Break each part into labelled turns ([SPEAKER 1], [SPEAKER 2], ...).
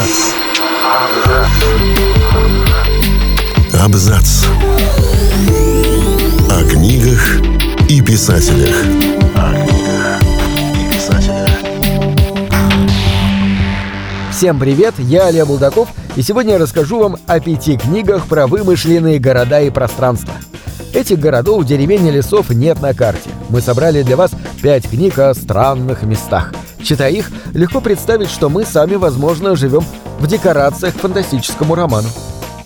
[SPEAKER 1] Абзац. Абзац. О книгах и писателях. О книгах и писателях.
[SPEAKER 2] Всем привет, я Олег Булдаков, и сегодня я расскажу вам о пяти книгах про вымышленные города и пространства. Этих городов, деревень и лесов нет на карте. Мы собрали для вас пять книг о странных местах. Читая их, легко представить, что мы сами, возможно, живем в декорациях к фантастическому роману.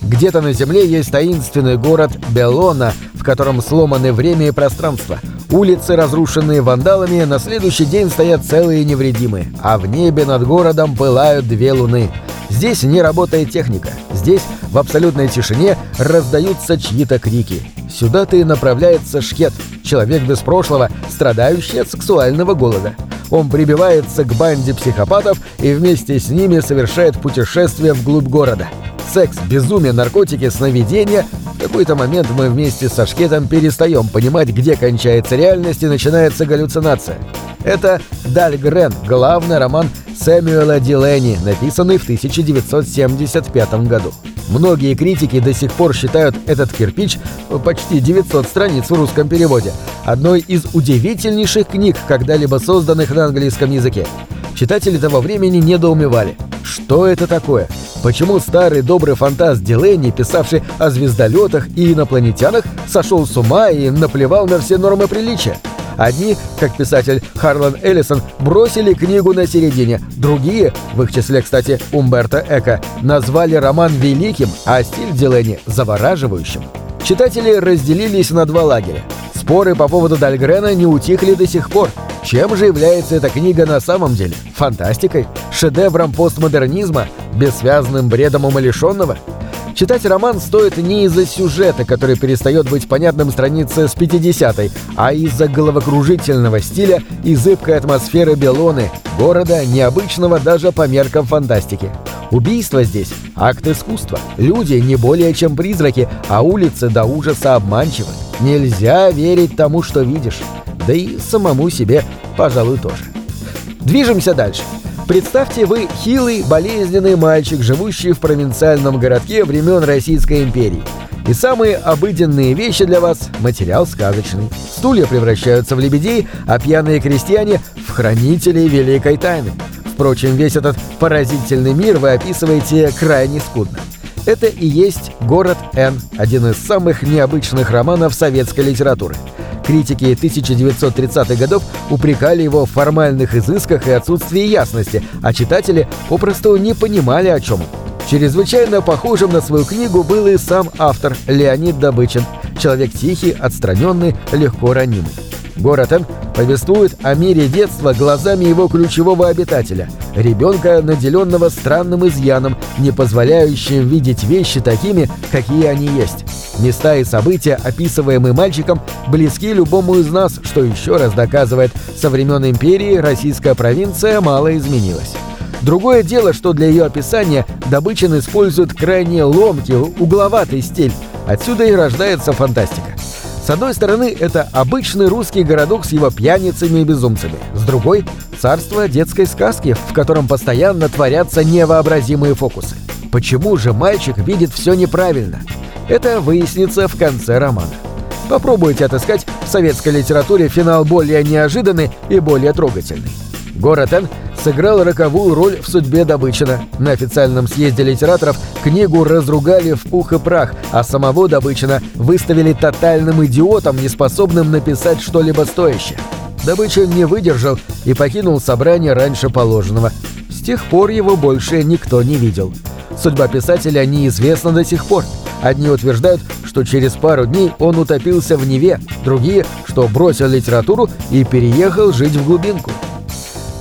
[SPEAKER 2] Где-то на Земле есть таинственный город Белона, в котором сломаны время и пространство. Улицы, разрушенные вандалами, на следующий день стоят целые и невредимые, а в небе над городом пылают две луны. Здесь не работает техника. Здесь, в абсолютной тишине, раздаются чьи-то крики. Сюда-то и направляется Шкет, человек без прошлого, страдающий от сексуального голода. Он прибивается к банде психопатов и вместе с ними совершает путешествие вглубь города. Секс, безумие, наркотики, сновидения. В какой-то момент мы вместе со Шкетом перестаем понимать, где кончается реальность и начинается галлюцинация. Это Дальгрен, главный роман Сэмюэла Дилени, написанный в 1975 году. Многие критики до сих пор считают этот кирпич, почти 900 страниц в русском переводе, одной из удивительнейших книг, когда-либо созданных на английском языке. Читатели того времени недоумевали. Что это такое? Почему старый добрый фантаст Дилейни, писавший о звездолетах и инопланетянах, сошел с ума и наплевал на все нормы приличия? Одни, как писатель Харлан Эллисон, бросили книгу на середине, другие, в их числе, кстати, Умберто Эко, назвали роман великим, а стиль Дилейни – завораживающим. Читатели разделились на два лагеря. Споры по поводу Дальгрена не утихли до сих пор. Чем же является эта книга на самом деле? Фантастикой? Шедевром постмодернизма? Бессвязным бредом умалишенного? Читать роман стоит не из-за сюжета, который перестает быть понятным странице с 50-й, а из-за головокружительного стиля и зыбкой атмосферы Белоны, города, необычного даже по меркам фантастики. Убийство здесь – акт искусства. Люди не более чем призраки, а улицы до ужаса обманчивы. Нельзя верить тому, что видишь. Да и самому себе, пожалуй, тоже. Движемся дальше. Представьте вы хилый, болезненный мальчик, живущий в провинциальном городке времен Российской империи. И самые обыденные вещи для вас – материал сказочный. Стулья превращаются в лебедей, а пьяные крестьяне – в хранителей великой тайны. Впрочем, весь этот поразительный мир вы описываете крайне скудно. Это и есть «Город Н», один из самых необычных романов советской литературы – Критики 1930-х годов упрекали его в формальных изысках и отсутствии ясности, а читатели попросту не понимали, о чем. Чрезвычайно похожим на свою книгу был и сам автор Леонид Добычин, человек тихий, отстраненный, легко ранимый. Город Н повествует о мире детства глазами его ключевого обитателя, ребенка, наделенного странным изъяном, не позволяющим видеть вещи такими, какие они есть. Места и события, описываемые мальчиком, близки любому из нас, что еще раз доказывает, со времен империи российская провинция мало изменилась. Другое дело, что для ее описания Добычин использует крайне ломкий, угловатый стиль. Отсюда и рождается фантастика. С одной стороны, это обычный русский городок с его пьяницами и безумцами. С другой — царство детской сказки, в котором постоянно творятся невообразимые фокусы. Почему же мальчик видит все неправильно? Это выяснится в конце романа. Попробуйте отыскать в советской литературе финал более неожиданный и более трогательный. Город Н сыграл роковую роль в судьбе Добычина. На официальном съезде литераторов книгу разругали в пух и прах, а самого Добычина выставили тотальным идиотом, неспособным написать что-либо стоящее. Добычин не выдержал и покинул собрание раньше положенного. С тех пор его больше никто не видел. Судьба писателя неизвестна до сих пор. Одни утверждают, что через пару дней он утопился в Неве, другие, что бросил литературу и переехал жить в глубинку.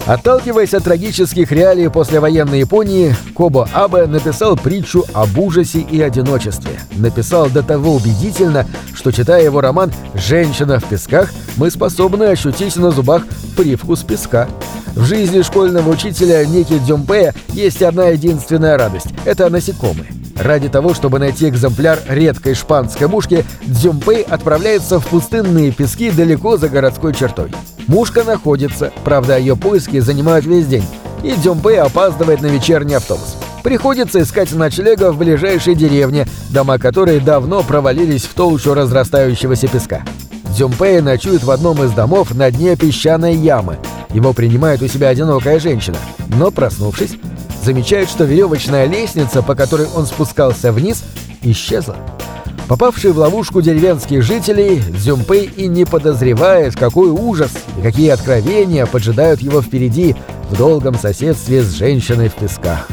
[SPEAKER 2] Отталкиваясь от трагических реалий послевоенной Японии, Кобо Абе написал притчу об ужасе и одиночестве. Написал до того убедительно, что, читая его роман «Женщина в песках», мы способны ощутить на зубах привкус песка. В жизни школьного учителя Ники Дюмпея есть одна единственная радость – это насекомые. Ради того, чтобы найти экземпляр редкой шпанской мушки, Дзюмпэй отправляется в пустынные пески далеко за городской чертой. Мушка находится, правда, ее поиски занимают весь день, и Дзюмпэй опаздывает на вечерний автобус. Приходится искать ночлега в ближайшей деревне, дома которой давно провалились в толщу разрастающегося песка. Дзюмпэй ночует в одном из домов на дне песчаной ямы. Его принимает у себя одинокая женщина. Но, проснувшись, замечает, что веревочная лестница, по которой он спускался вниз, исчезла. Попавший в ловушку деревенских жителей, Зюмпэй и не подозревает, какой ужас и какие откровения поджидают его впереди в долгом соседстве с женщиной в песках.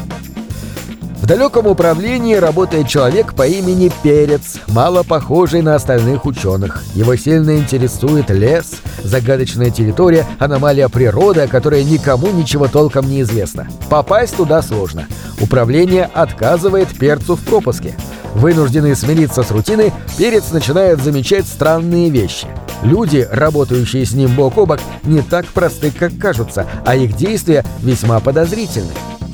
[SPEAKER 2] В далеком управлении работает человек по имени Перец, мало похожий на остальных ученых. Его сильно интересует лес, загадочная территория, аномалия природы, о которой никому ничего толком не известно. Попасть туда сложно. Управление отказывает Перцу в пропуске. Вынужденный смириться с рутиной, Перец начинает замечать странные вещи. Люди, работающие с ним бок о бок, не так просты, как кажутся, а их действия весьма подозрительны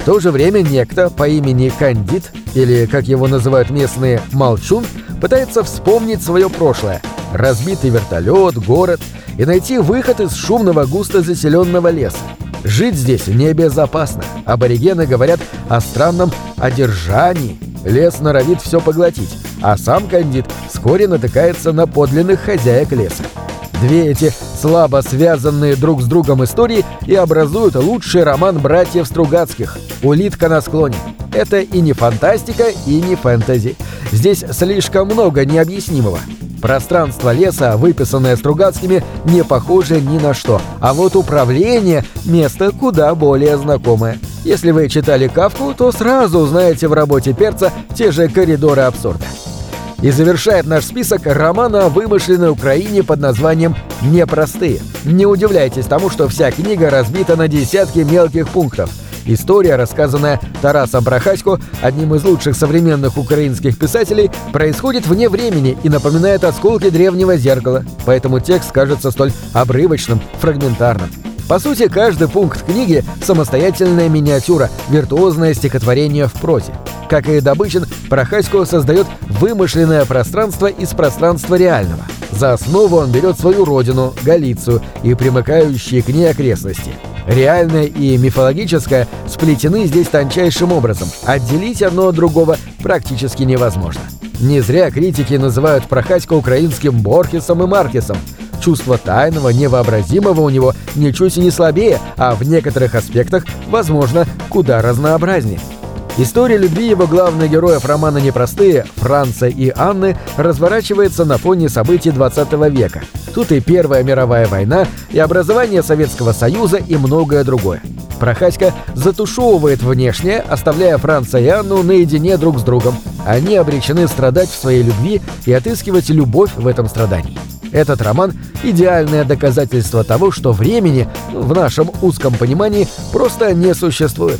[SPEAKER 2] то же время некто по имени Кандид, или, как его называют местные, Молчун, пытается вспомнить свое прошлое. Разбитый вертолет, город и найти выход из шумного густо заселенного леса. Жить здесь небезопасно. Аборигены говорят о странном одержании. Лес норовит все поглотить, а сам Кандид вскоре натыкается на подлинных хозяек леса. Две эти слабо связанные друг с другом истории и образуют лучший роман братьев Стругацких «Улитка на склоне». Это и не фантастика, и не фэнтези. Здесь слишком много необъяснимого. Пространство леса, выписанное Стругацкими, не похоже ни на что. А вот управление – место куда более знакомое. Если вы читали Кавку, то сразу узнаете в работе перца те же коридоры абсурда. И завершает наш список роман о вымышленной Украине под названием «Непростые». Не удивляйтесь тому, что вся книга разбита на десятки мелких пунктов. История, рассказанная Тарасом Прохасько, одним из лучших современных украинских писателей, происходит вне времени и напоминает осколки древнего зеркала, поэтому текст кажется столь обрывочным, фрагментарным. По сути, каждый пункт книги – самостоятельная миниатюра, виртуозное стихотворение в прозе. Как и Добычин, Прохасько создает вымышленное пространство из пространства реального. За основу он берет свою родину, Галицию, и примыкающие к ней окрестности. Реальное и мифологическое сплетены здесь тончайшим образом. Отделить одно от другого практически невозможно. Не зря критики называют Прохасько украинским Борхесом и Маркесом – Чувство тайного, невообразимого у него ничуть не слабее, а в некоторых аспектах, возможно, куда разнообразнее. История любви его главных героев романа «Непростые» Франца и Анны разворачивается на фоне событий 20 века. Тут и Первая мировая война, и образование Советского Союза, и многое другое. Прохаська затушевывает внешнее, оставляя Франца и Анну наедине друг с другом. Они обречены страдать в своей любви и отыскивать любовь в этом страдании. Этот роман – идеальное доказательство того, что времени, в нашем узком понимании, просто не существует.